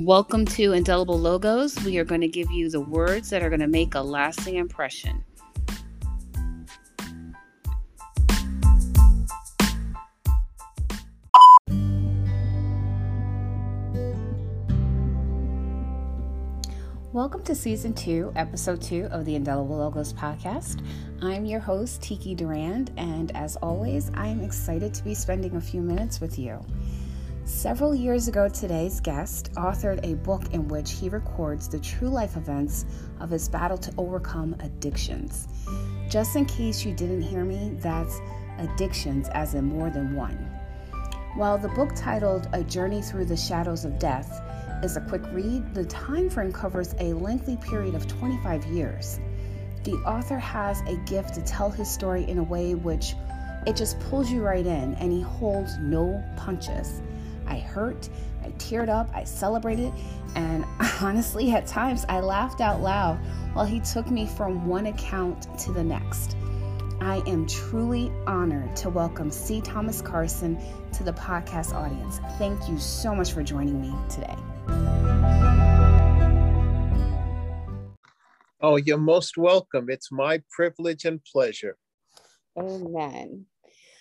Welcome to Indelible Logos. We are going to give you the words that are going to make a lasting impression. Welcome to season two, episode two of the Indelible Logos podcast. I'm your host, Tiki Durand, and as always, I am excited to be spending a few minutes with you. Several years ago, today's guest authored a book in which he records the true life events of his battle to overcome addictions. Just in case you didn't hear me, that's addictions as in more than one. While the book titled A Journey Through the Shadows of Death is a quick read, the time frame covers a lengthy period of 25 years. The author has a gift to tell his story in a way which it just pulls you right in and he holds no punches. I hurt, I teared up, I celebrated, and honestly, at times I laughed out loud while he took me from one account to the next. I am truly honored to welcome C. Thomas Carson to the podcast audience. Thank you so much for joining me today. Oh, you're most welcome. It's my privilege and pleasure. Amen.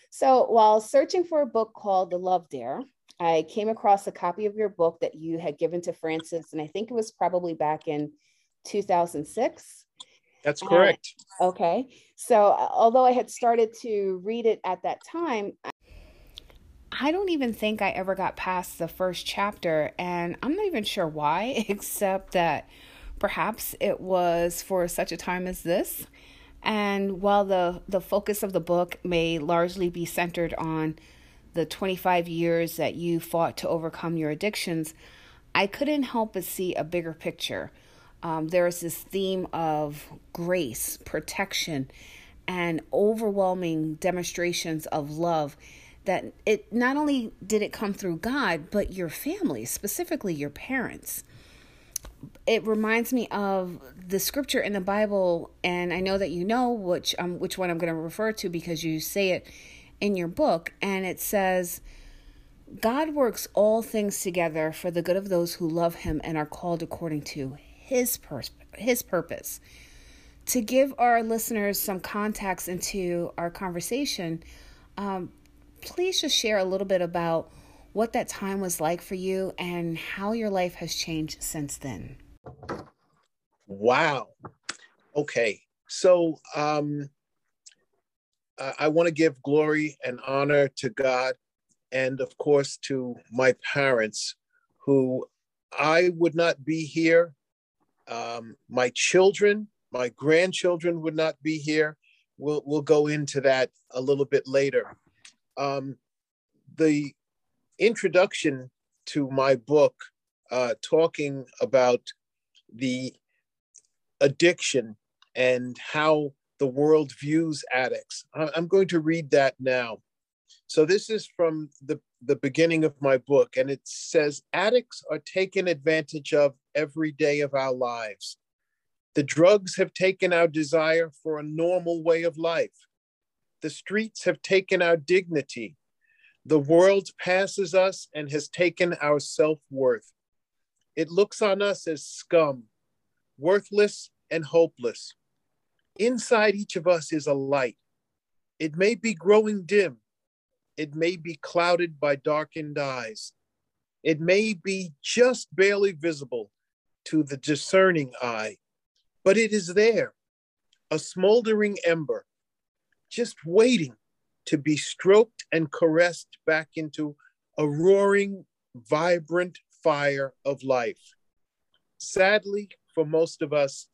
So, while searching for a book called The Love Dare, I came across a copy of your book that you had given to Francis, and I think it was probably back in 2006. That's correct. Uh, okay. So, uh, although I had started to read it at that time, I don't even think I ever got past the first chapter, and I'm not even sure why, except that perhaps it was for such a time as this. And while the, the focus of the book may largely be centered on the 25 years that you fought to overcome your addictions, I couldn't help but see a bigger picture. Um, there is this theme of grace, protection, and overwhelming demonstrations of love that it not only did it come through God, but your family, specifically your parents. It reminds me of the scripture in the Bible, and I know that you know which um, which one I'm going to refer to because you say it in your book, and it says, God works all things together for the good of those who love him and are called according to his, his purpose. To give our listeners some context into our conversation, um, please just share a little bit about what that time was like for you and how your life has changed since then. Wow. Okay. So, um, I want to give glory and honor to God and, of course, to my parents who I would not be here. Um, my children, my grandchildren would not be here. We'll, we'll go into that a little bit later. Um, the introduction to my book, uh, talking about the addiction and how the world views addicts. I'm going to read that now. So this is from the, the beginning of my book, and it says addicts are taken advantage of every day of our lives. The drugs have taken our desire for a normal way of life. The streets have taken our dignity. The world passes us and has taken our self worth. It looks on us as scum, worthless and hopeless. Inside each of us is a light. It may be growing dim. It may be clouded by darkened eyes. It may be just barely visible to the discerning eye, but it is there, a smoldering ember, just waiting to be stroked and caressed back into a roaring, vibrant fire of life. Sadly, for most of us,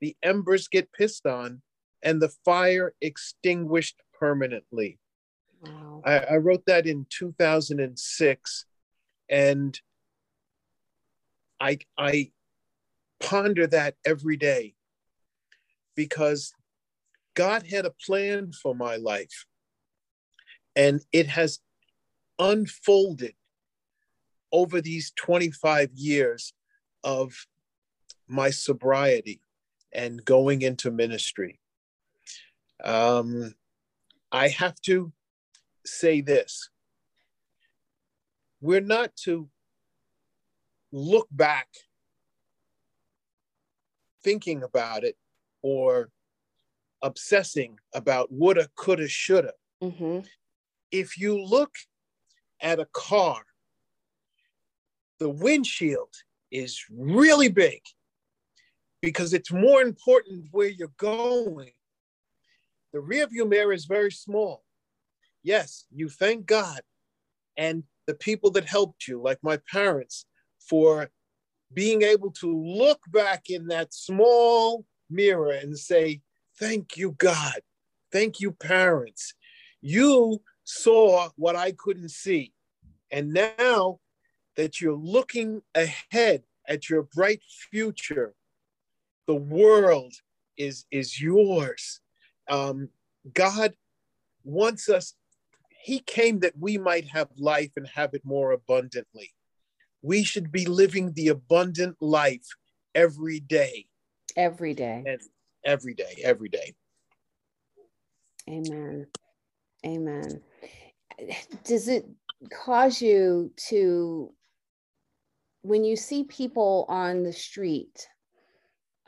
the embers get pissed on and the fire extinguished permanently. Wow. I, I wrote that in 2006 and I, I ponder that every day because God had a plan for my life and it has unfolded over these 25 years of my sobriety and going into ministry. Um, I have to say this we're not to look back thinking about it or obsessing about woulda, coulda, shoulda. Mm-hmm. If you look at a car, the windshield is really big because it's more important where you're going. The rearview mirror is very small. Yes, you thank God and the people that helped you, like my parents, for being able to look back in that small mirror and say, Thank you, God. Thank you, parents. You saw what I couldn't see. And now that you're looking ahead at your bright future, the world is, is yours. Um, God wants us, He came that we might have life and have it more abundantly. We should be living the abundant life every day. Every day. And every day, every day. Amen. Amen. Does it cause you to, when you see people on the street,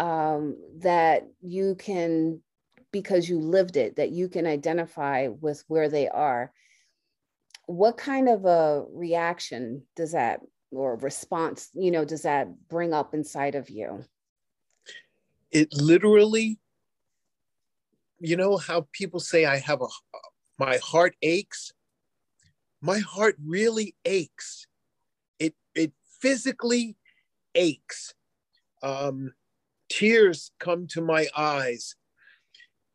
um, that you can, because you lived it, that you can identify with where they are, what kind of a reaction does that or response, you know, does that bring up inside of you? It literally, you know how people say I have a my heart aches? My heart really aches. It it physically aches. Um, tears come to my eyes.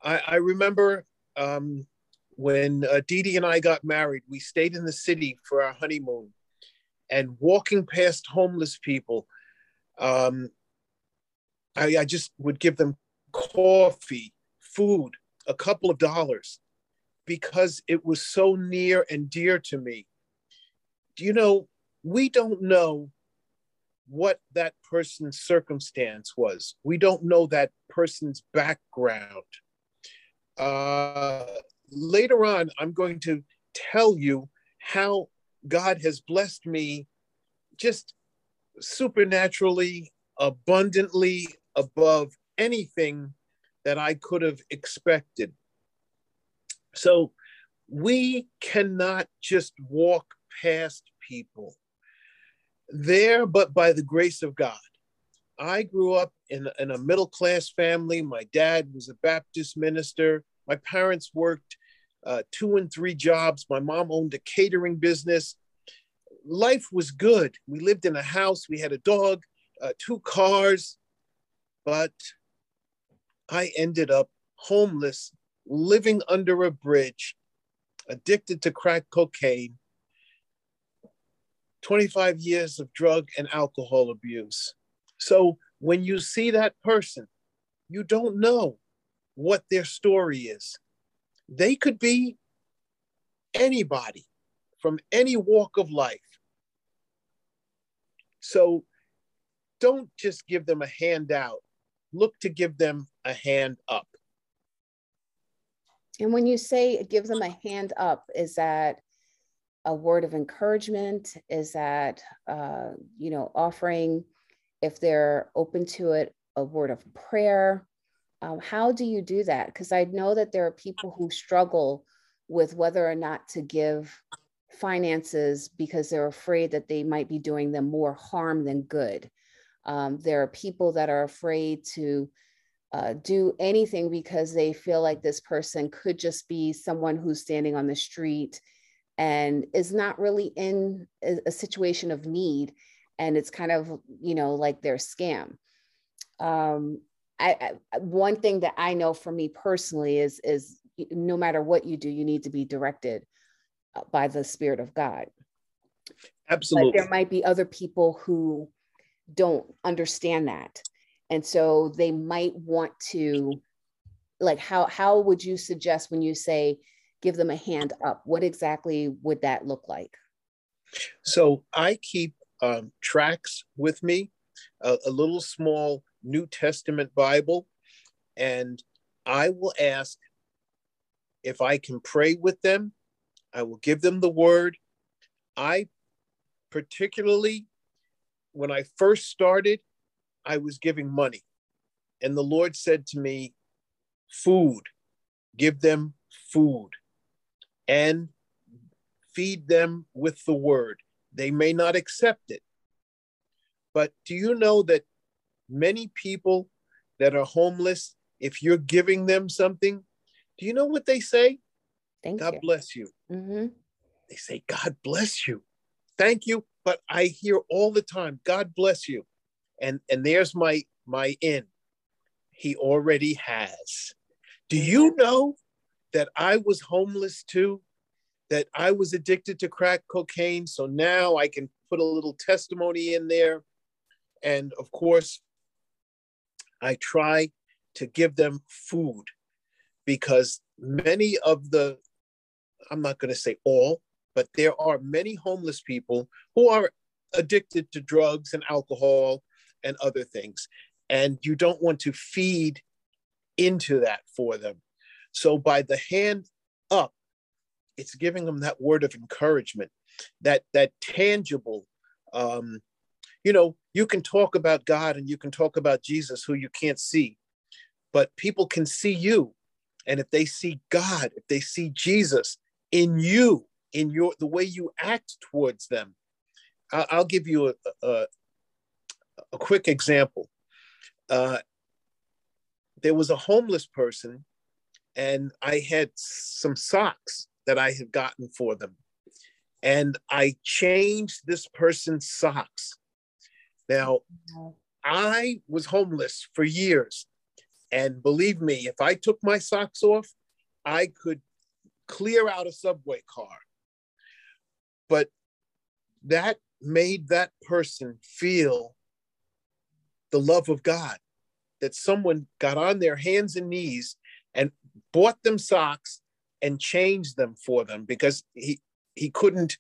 I, I remember um, when uh, Dee Dee and I got married, we stayed in the city for our honeymoon and walking past homeless people. Um, I, I just would give them coffee, food, a couple of dollars because it was so near and dear to me. Do you know, we don't know what that person's circumstance was. We don't know that person's background. Uh, later on, I'm going to tell you how God has blessed me just supernaturally, abundantly above anything that I could have expected. So we cannot just walk past people there, but by the grace of God. I grew up in, in a middle class family. My dad was a Baptist minister. My parents worked uh, two and three jobs. My mom owned a catering business. Life was good. We lived in a house. We had a dog, uh, two cars, but I ended up homeless, living under a bridge, addicted to crack cocaine, 25 years of drug and alcohol abuse. So when you see that person, you don't know what their story is. They could be anybody from any walk of life. So don't just give them a handout, look to give them a hand up. And when you say give them a hand up, is that a word of encouragement? Is that, uh, you know, offering, if they're open to it, a word of prayer? Um, how do you do that? Because I know that there are people who struggle with whether or not to give finances because they're afraid that they might be doing them more harm than good. Um, there are people that are afraid to uh, do anything because they feel like this person could just be someone who's standing on the street and is not really in a, situation of need. And it's kind of, you know, like their scam. Um, I, I, one thing that I know for me personally is is no matter what you do, you need to be directed uh, by the Spirit of God. Absolutely. But there might be other people who don't understand that, and so they might want to, like, how how would you suggest when you say give them a hand up? What exactly would that look like? So I keep um, tracts with me, a, a little small New Testament Bible, and I will ask if I can pray with them. I will give them the word. I particularly when I first started, I was giving money. And the Lord said to me, food, give them food and feed them with the word. They may not accept it. But do you know that many people that are homeless, if you're giving them something, do you know what they say? Thank God you. bless you. Mm-hmm. They say, God bless you. Thank you. But I hear all the time, God bless you. And and there's my my in. He already has. Do you know that I was homeless too? That I was addicted to crack cocaine. So now I can put a little testimony in there. And of course, I try to give them food because many of the, I'm not going to say all, but there are many homeless people who are addicted to drugs and alcohol and other things. And you don't want to feed into that for them. So by the hand up, it's giving them that word of encouragement, that that tangible. Um, you know, you can talk about God and you can talk about Jesus, who you can't see, but people can see you, and if they see God, if they see Jesus in you, in your the way you act towards them, I'll, I'll give you a, a a quick example. Uh, there was a homeless person, and I had some socks that I had gotten for them. And I changed this person's socks. Now, I was homeless for years. And believe me, if I took my socks off, I could clear out a subway car. But that made that person feel the love of God that someone got on their hands and knees bought them socks and changed them for them because he he couldn't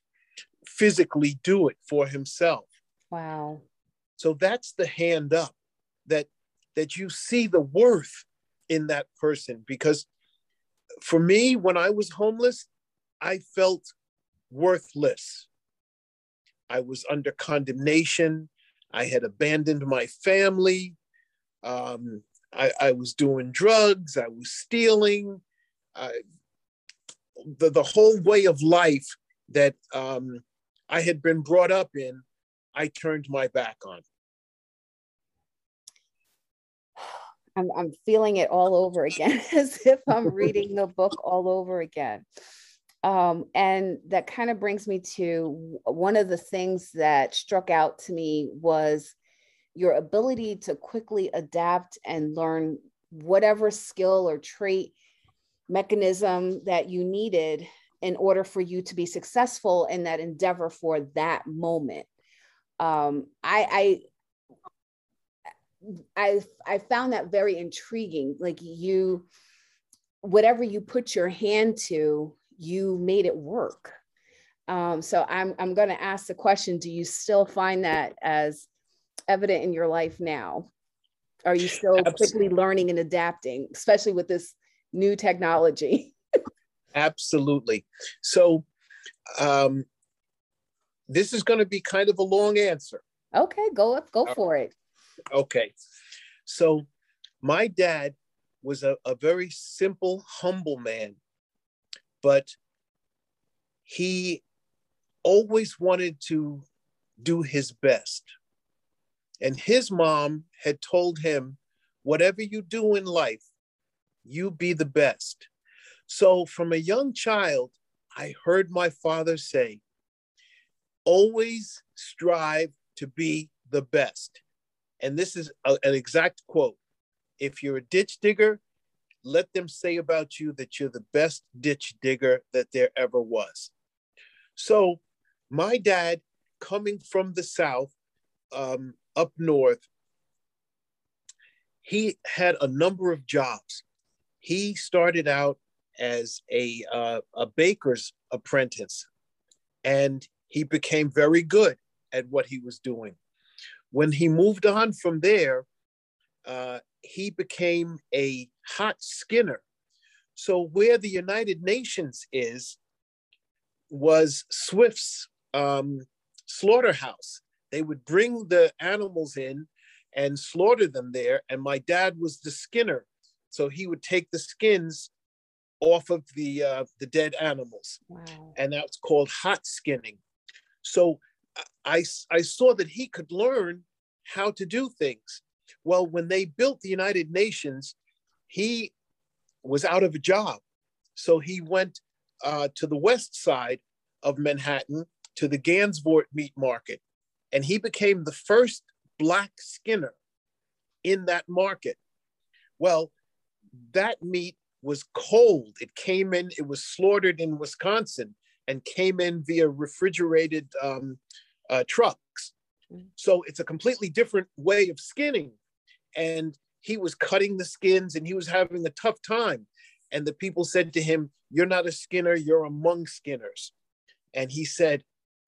physically do it for himself. Wow. so that's the hand up that that you see the worth in that person because for me when i was homeless i felt worthless. I was under condemnation. I had abandoned my family. Um, I, I was doing drugs i was stealing I, the, the whole way of life that um, i had been brought up in i turned my back on I'm, I'm feeling it all over again as if I'm reading the book all over again. Um, and that kind of brings me to one of the things that struck out to me was your ability to quickly adapt and learn whatever skill or trait mechanism that you needed in order for you to be successful in that endeavor for that moment. Um, I, I I I found that very intriguing. Like you, whatever you put your hand to, you made it work. Um, so I'm I'm going to ask the question: Do you still find that as evident in your life now? Are you still quickly learning and adapting, especially with this new technology? Absolutely. So, um, this is going to be kind of a long answer. Okay, go up, go for it. Okay. So, my dad was a, a very simple, humble man, but he always wanted to do his best. And his mom had told him, whatever you do in life, you be the best. So, from a young child, I heard my father say, always strive to be the best. And this is a, an exact quote. If you're a ditch digger, let them say about you that you're the best ditch digger that there ever was. So, my dad, coming from the South, um, up north, he had a number of jobs. He started out as a, uh, a baker's apprentice, and he became very good at what he was doing. When he moved on from there, uh, he became a hot skinner. So, where the United Nations is, was Swift's um, slaughterhouse they would bring the animals in and slaughter them there. And my dad was the skinner. So he would take the skins off of the uh, the dead animals. Wow. And that's called hot skinning. So I, I saw that he could learn how to do things. Well, when they built the United Nations, he was out of a job. So he went uh, to the west side of Manhattan to the Gansevoort meat market. And he became the first Black skinner in that market. Well, that meat was cold. It came in, it was slaughtered in Wisconsin and came in via refrigerated um, uh, trucks. Mm. So it's a completely different way of skinning. And he was cutting the skins and he was having a tough time. And the people said to him, You're not a skinner, you're among skinners. And he said,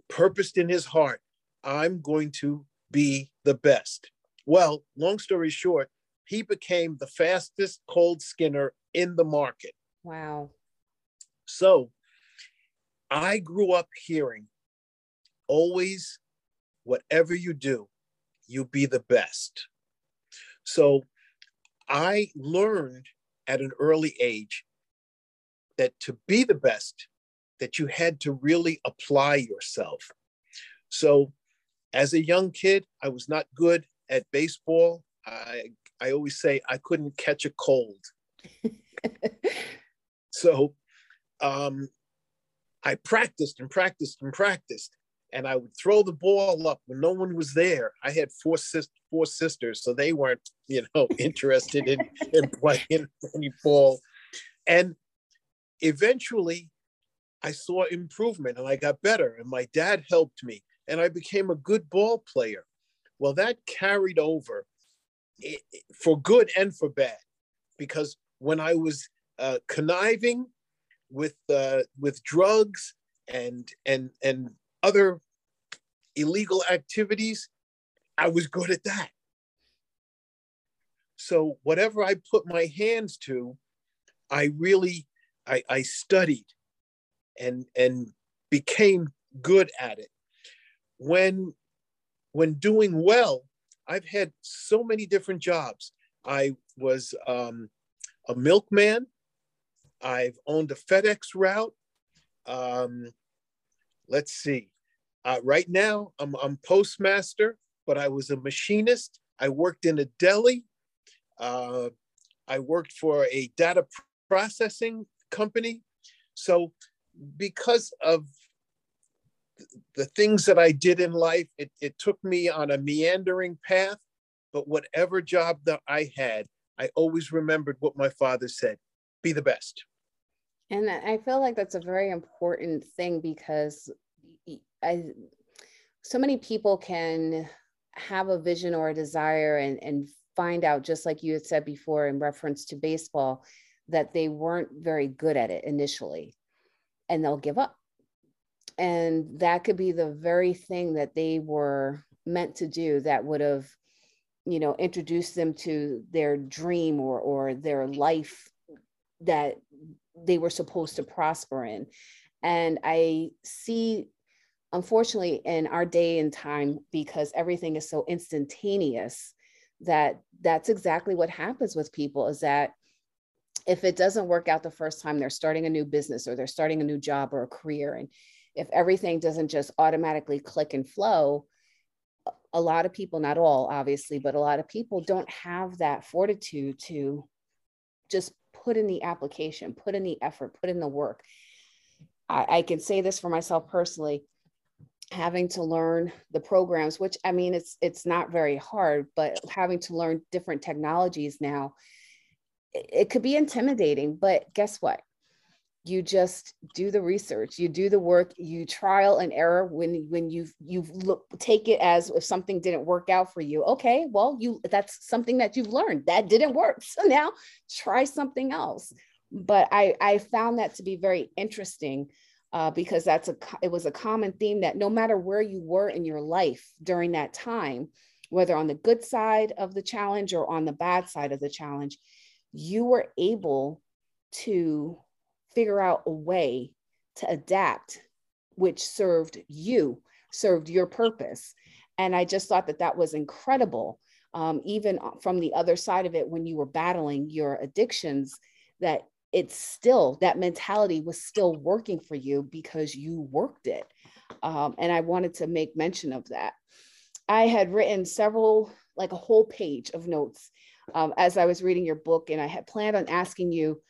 purposed in his heart, I'm going to be the best. Well, long story short, he became the fastest cold skinner in the market. Wow. So I grew up hearing always, whatever you do, you be the best. So I learned at an early age that to be the best, that you had to really apply yourself. So as a young kid, I was not good at baseball. I, I always say I couldn't catch a cold. so um, I practiced and practiced and practiced. And I would throw the ball up when no one was there. I had four, sis- four sisters, so they weren't, you know, interested in, in playing any ball. And eventually, I saw improvement and I got better. And my dad helped me and I became a good ball player. Well, that carried over for good and for bad, because when I was uh, conniving with uh, with drugs and and and other illegal activities, I was good at that. So whatever I put my hands to, I really I, I studied and and became good at it when when doing well i've had so many different jobs. I was um, a milkman. I've owned a fedex route. Um, let's see. Uh, right now I'm, I'm postmaster but i was a machinist. I worked in a deli. Uh, i worked for a data processing company. So because of the things that I did in life, it, it took me on a meandering path. But whatever job that I had, I always remembered what my father said be the best. And I feel like that's a very important thing because I, so many people can have a vision or a desire and, and find out, just like you had said before in reference to baseball, that they weren't very good at it initially and they'll give up and that could be the very thing that they were meant to do that would have you know introduced them to their dream or or their life that they were supposed to prosper in. And i see unfortunately in our day and time because everything is so instantaneous that that's exactly what happens with people is that if it doesn't work out the first time they're starting a new business or they're starting a new job or a career. And if everything doesn't just automatically click and flow, a lot of people, not all obviously, but a lot of people don't have that fortitude to just put in the application, put in the effort, put in the work. I, I can say this for myself personally having to learn the programs which i mean it's it's not very hard but having to learn different technologies now it, it could be intimidating but guess what you just do the research you do the work you trial and error when when you've you've look take it as if something didn't work out for you. Okay well you that's something that you've learned. That didn't work. So now try something else. But i i found that to be very interesting uh, because that's a it was a common theme that no matter where you were in your life during that time whether on the good side of the challenge or on the bad side of the challenge you were able to figure out a way to adapt, which served you, served your purpose. And I just thought that that was incredible. Um, even from the other side of it, when you were battling your addictions, that it's still that mentality was still working for you because you worked it. Um, and I wanted to make mention of that. I had written several, like a whole page of notes um, as I was reading your book, and I had planned on asking you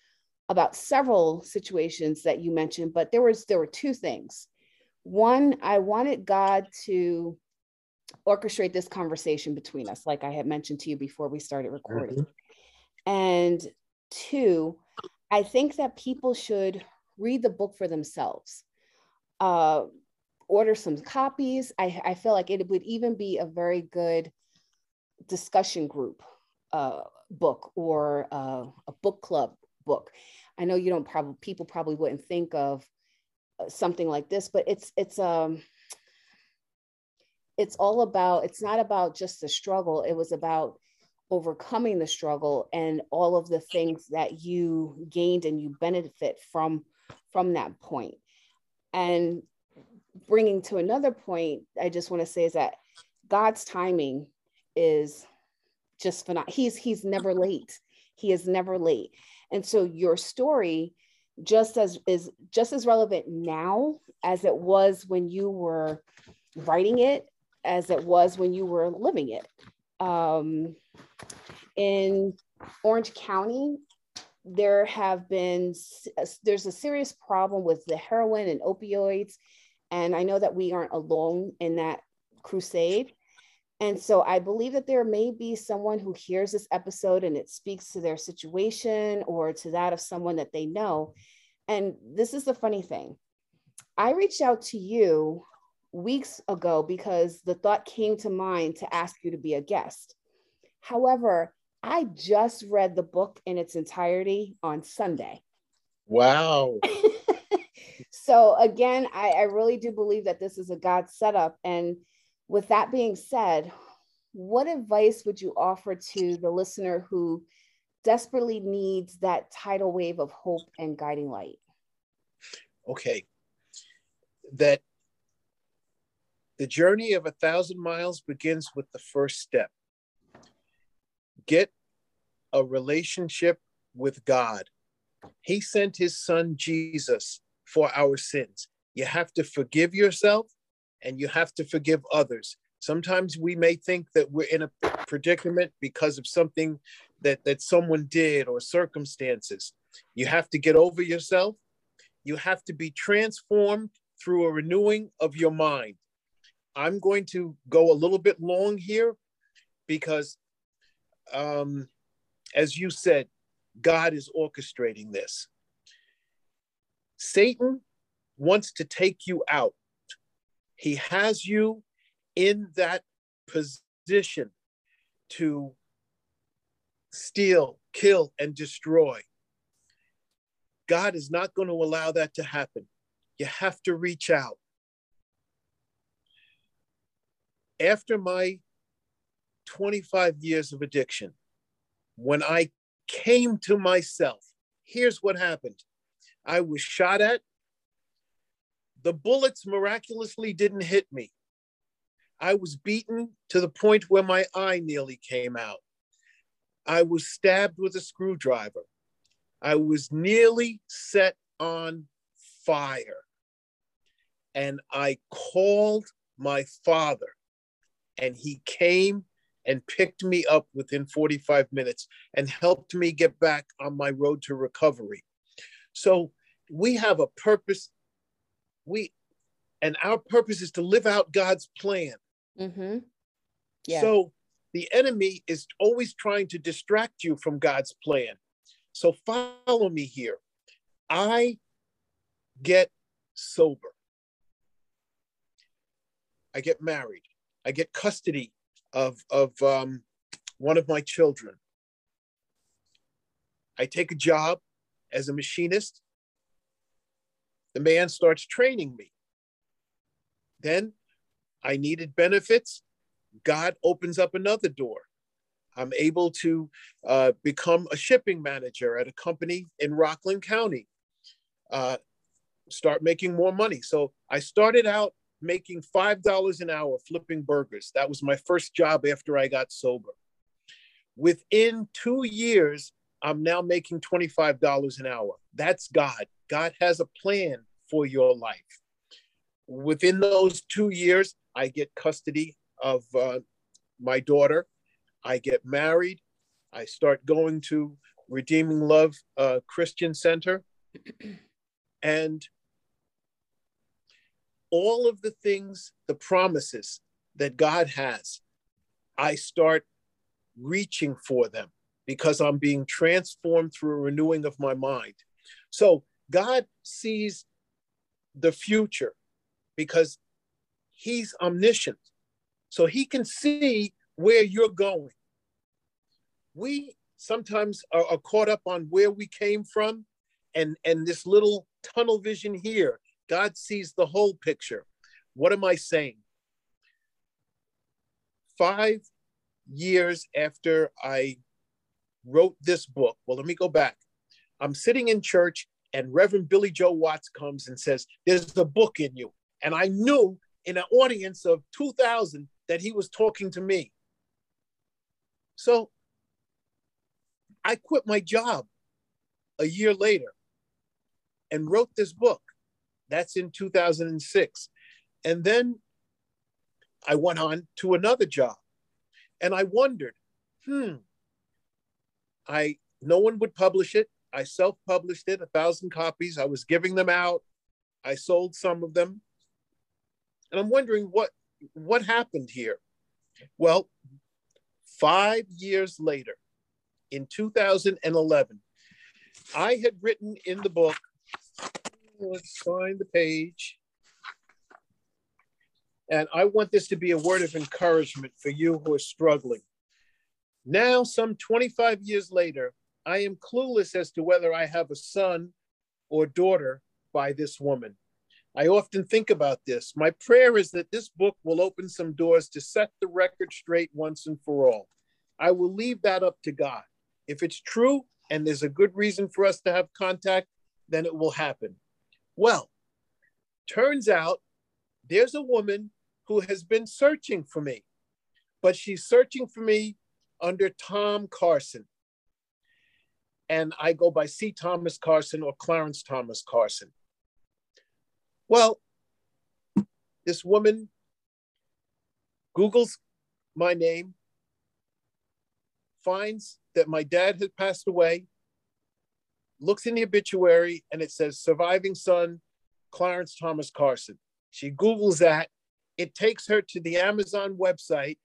about several situations that you mentioned, but there was there were two things. One, I wanted God to orchestrate this conversation between us, like I had mentioned to you before we started recording. Mm-hmm. And two, I think that people should read the book for themselves. Uh, order some copies. I, I feel like it would even be a very good discussion group uh, book or uh, a book club book. I know you don't probably people probably wouldn't think of uh, something like this, but it's it's um it's all about it's not about just the struggle. It was about overcoming the struggle and all of the things that you gained and you benefit from from that point. And bringing to another point, I just want to say is that God's timing is just phenomenal. He's he's never late. He is never late. And so your story just as is just as relevant now as it was when you were writing it, as it was when you were living it. Um, in Orange County, there have been there's a serious problem with the heroin and opioids and I know that we aren't alone in that crusade. And so I believe that there may be someone who hears this episode and it speaks to their situation or to that of someone that they know. And this is the funny thing I reached out to you weeks ago because the thought came to mind to ask you to be a guest. However, I just read the book in its entirety on Sunday. Wow. so again, I, I really do believe that this is a God setup. And with that being said, what advice would you offer to the listener who desperately needs that tidal wave of hope and guiding light? Okay. That the journey of a thousand miles begins with the first step. Get a relationship with God. He sent his son Jesus for our sins. You have to forgive yourself and you have to forgive others. Sometimes we may think that we're in a predicament because of something that, that someone did or circumstances. You have to get over yourself. You have to be transformed through a renewing of your mind. I'm going to go a little bit long here because, um, as you said, God is orchestrating this. Satan wants to take you out. He has you in that position to steal, kill, and destroy. God is not going to allow that to happen. You have to reach out. After my 25 years of addiction, when I came to myself, here's what happened I was shot at. The bullets miraculously didn't hit me. I was beaten to the point where my eye nearly came out. I was stabbed with a screwdriver. I was nearly set on fire. And I called my father, and he came and picked me up within 45 minutes and helped me get back on my road to recovery. So we have a purpose. We and our purpose is to live out God's plan. Mm-hmm. Yeah. So the enemy is always trying to distract you from God's plan. So follow me here. I get sober. I get married. I get custody of, of um, one of my children. I take a job as a machinist the man starts training me. Then I needed benefits. God opens up another door. I'm able to uh, become a shipping manager at a company in Rockland County, uh, start making more money. So I started out making $5 an hour flipping burgers. That was my first job after I got sober. Within two years, I'm now making $25 an hour. That's God. God has a plan for your life. Within those two years, I get custody of uh, my daughter. I get married. I start going to Redeeming Love uh, Christian Center. And all of the things, the promises that God has, I start reaching for them because I'm being transformed through a renewing of my mind. So God sees the future because He's omniscient. So He can see where you're going. We sometimes are, are caught up on where we came from and, and this little tunnel vision here. God sees the whole picture. What am I saying? Five years after I wrote this book, well, let me go back. I'm sitting in church, and Reverend Billy Joe Watts comes and says, There's a book in you. And I knew in an audience of 2,000 that he was talking to me. So I quit my job a year later and wrote this book. That's in 2006. And then I went on to another job and I wondered, hmm, I no one would publish it. I self-published it, a thousand copies. I was giving them out. I sold some of them. And I'm wondering what what happened here. Well, five years later, in 2011, I had written in the book Let's find the page. And I want this to be a word of encouragement for you who are struggling. Now, some 25 years later, I am clueless as to whether I have a son or daughter by this woman. I often think about this. My prayer is that this book will open some doors to set the record straight once and for all. I will leave that up to God. If it's true and there's a good reason for us to have contact, then it will happen. Well, turns out there's a woman who has been searching for me, but she's searching for me under Tom Carson. And I go by C. Thomas Carson or Clarence Thomas Carson. Well, this woman Googles my name, finds that my dad had passed away, looks in the obituary and it says surviving son, Clarence Thomas Carson. She Googles that. It takes her to the Amazon website.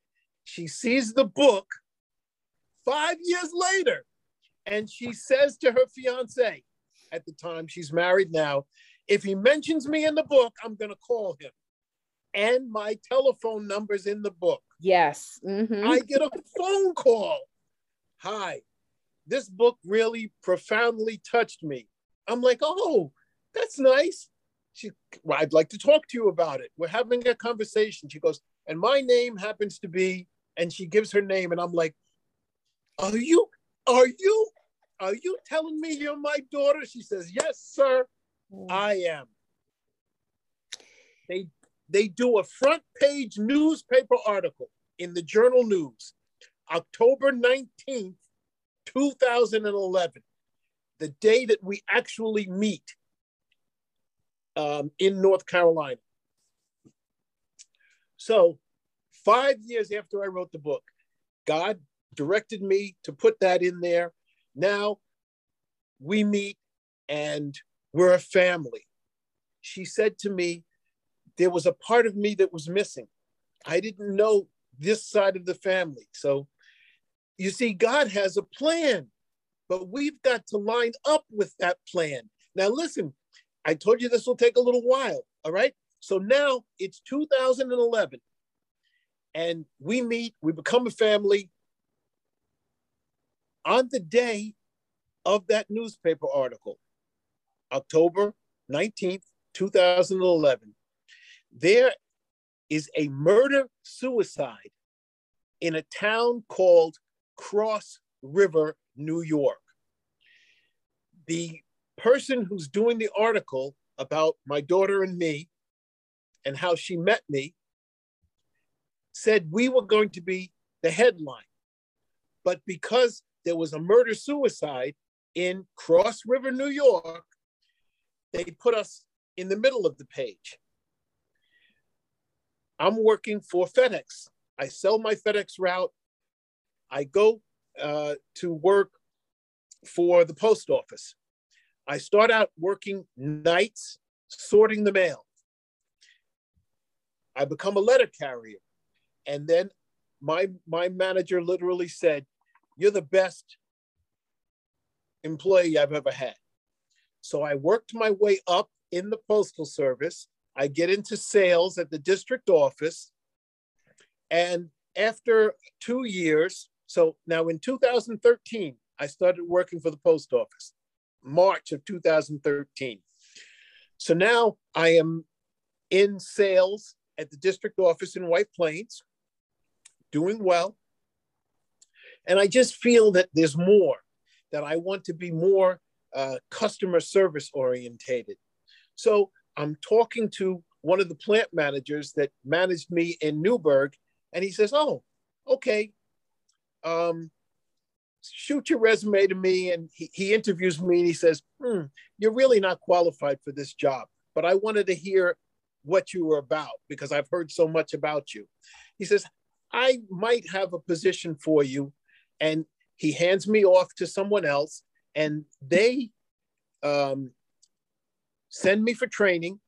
She sees the book five years later. And she says to her fiance, at the time, she's married now, if he mentions me in the book, I'm going to call him. And my telephone number's in the book. Yes. Mm-hmm. I get a phone call. Hi, this book really profoundly touched me. I'm like, oh, that's nice. She, well, I'd like to talk to you about it. We're having a conversation. She goes, and my name happens to be, and she gives her name, and I'm like, are you, are you, are you telling me you're my daughter? She says, yes, sir, I am. They, they do a front page newspaper article in the Journal News, October 19th, 2011, the day that we actually meet um, in North Carolina. So, five years after I wrote the book, God directed me to put that in there. Now we meet and we're a family. She said to me, there was a part of me that was missing. I didn't know this side of the family. So you see, God has a plan, but we've got to line up with that plan. Now, listen, I told you this will take a little while. All right. So now it's 2011, and we meet, we become a family on the day of that newspaper article, October 19th, 2011. There is a murder suicide in a town called Cross River, New York. The person who's doing the article about my daughter and me and how she met me, said we were going to be the headline. But because there was a murder suicide in Cross River, New York, they put us in the middle of the page. I'm working for FedEx. I sell my FedEx route. I go uh, to work for the post office. I start out working nights, sorting the mail. I become a letter carrier. And then my, my manager literally said, You're the best employee I've ever had. So I worked my way up in the Postal Service. I get into sales at the district office. And after two years, so now in 2013, I started working for the post office, March of 2013. So now I am in sales at the district office in White Plains, doing well. And I just feel that there's more, that I want to be more uh, customer service orientated. So I'm talking to one of the plant managers that managed me in Newburgh, and he says, "Oh, okay, um, shoot your resume to me." And he, he interviews me, and he says, hmm, "You're really not qualified for this job, but I wanted to hear what you were about because I've heard so much about you." He says, "I might have a position for you," and he hands me off to someone else, and they um, send me for training,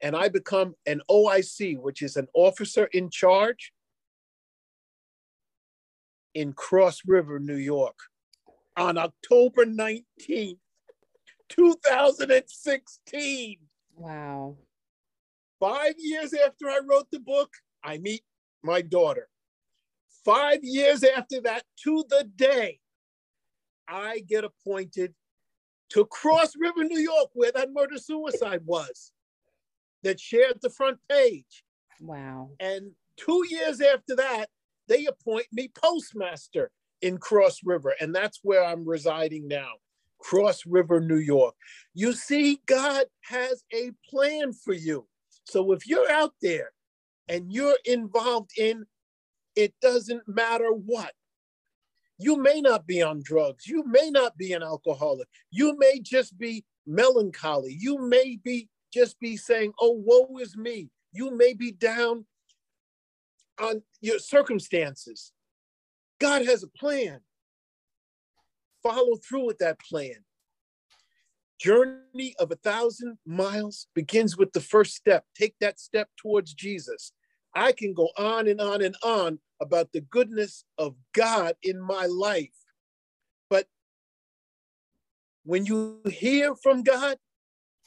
and I become an OIC, which is an officer in charge in Cross River, New York, on October 19th, 2016. Wow. Five years after I wrote the book, I meet my daughter. Five years after that, to the day, I get appointed to Cross River, New York, where that murder suicide was, that shared the front page. Wow. And two years after that, they appoint me postmaster in Cross River, and that's where I'm residing now, Cross River, New York. You see, God has a plan for you. So if you're out there and you're involved in it doesn't matter what, you may not be on drugs. You may not be an alcoholic. You may just be melancholy. You may be just be saying, oh, woe is me. You may be down on your circumstances. God has a plan. Follow through with that plan. Journey of a thousand miles begins with the first step. Take that step towards Jesus. I can go on and on and on about the goodness of God in my life. But when you hear from God,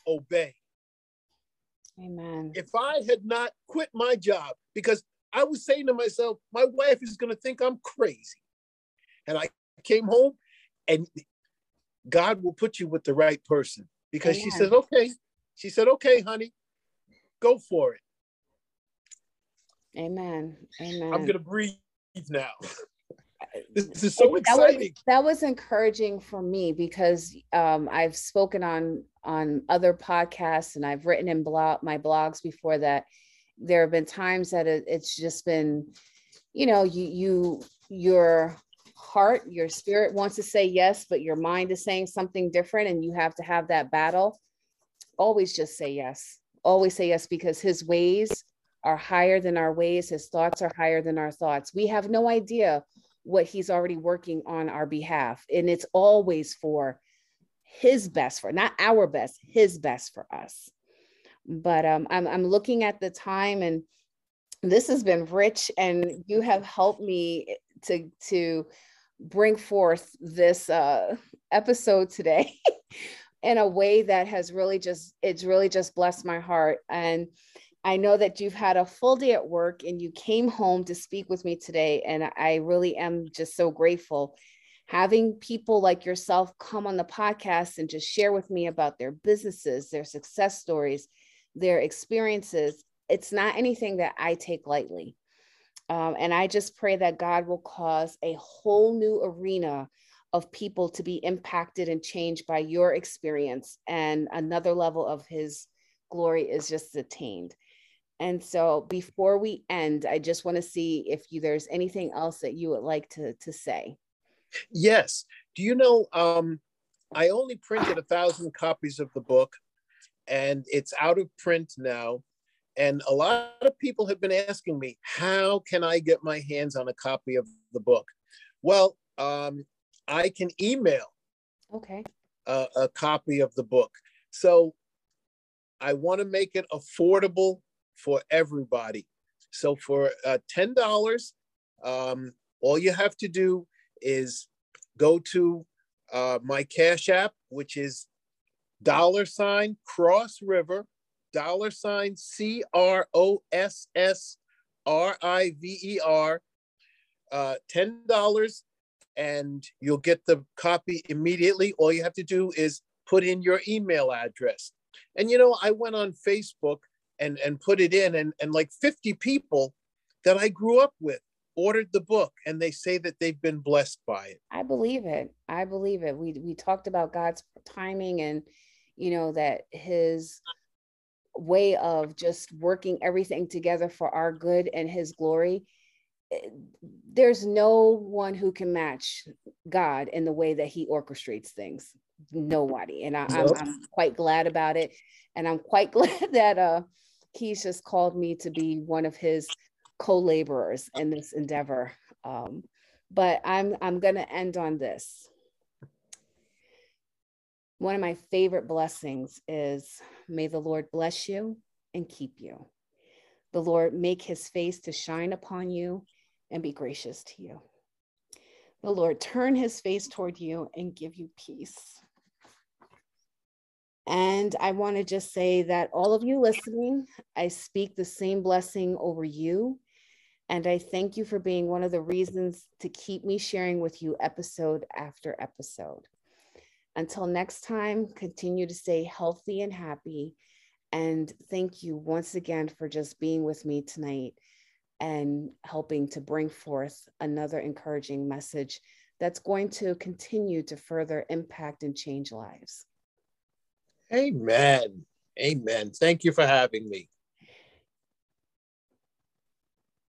obey. Amen. If I had not quit my job, because I was saying to myself, my wife is going to think I'm crazy. And I came home and God will put you with the right person because Amen. she said, okay. She said, okay, honey, go for it. Amen. Amen. I'm going to breathe now. this is so exciting. That was, that was, encouraging for me because um, I've spoken on on other podcasts and I've written in blog my blogs before that. There have been times that it, it's just been, you know, you you your heart, your spirit wants to say yes, but your mind is saying something different, and you have to have that battle. Always just say yes. Always say yes because His ways are higher than our ways, his thoughts are higher than our thoughts. We have no idea what he's already working on our behalf. And it's always for his best for not our best, his best for us. But um, I'm, I'm looking at the time and this has been rich and you have helped me to to bring forth this uh, episode today in a way that has really just it's really just blessed my heart and I know that you've had a full day at work and you came home to speak with me today. And I really am just so grateful. Having people like yourself come on the podcast and just share with me about their businesses, their success stories, their experiences, it's not anything that I take lightly. Um, and I just pray that God will cause a whole new arena of people to be impacted and changed by your experience, and another level of His glory is just attained. And so before we end, I just want to see if you there's anything else that you would like to to say. Yes. Do you know um I only printed a thousand copies of the book and it's out of print now. And a lot of people have been asking me, how can I get my hands on a copy of the book? Well, um, I can email okay a, a copy of the book. So I want to make it affordable for everybody. So for uh, ten dollars, um, all you have to do is go to uh, my Cash App, which is dollar sign Cross River, dollar sign C R O S S R I V E R, uh, ten dollars, and you'll get the copy immediately. All you have to do is put in your email address. And you know, I went on Facebook and and put it in, and and like fifty people that I grew up with ordered the book and they say that they've been blessed by it. I believe it. I believe it. We we talked about God's timing and you know that his way of just working everything together for our good and his glory eh, there's no one who can match god in the way that he orchestrates things nobody and I, am I'm, I'm quite glad about it and i'm quite glad that uh he's just called me to be one of his co-laborers in this endeavor um but i'm i'm gonna end on this one of my favorite blessings is may the Lord bless you and keep you. The Lord make his face to shine upon you and be gracious to you. The Lord turn his face toward you and give you peace. And I want to just say that all of you listening, I speak the same blessing over you. And I thank you for being one of the reasons to keep me sharing with you episode after episode. Until next time, continue to stay healthy and happy. And thank you once again for just being with me tonight and helping to bring forth another encouraging message that's going to continue to further impact and change lives. Amen. Amen. Thank you for having me.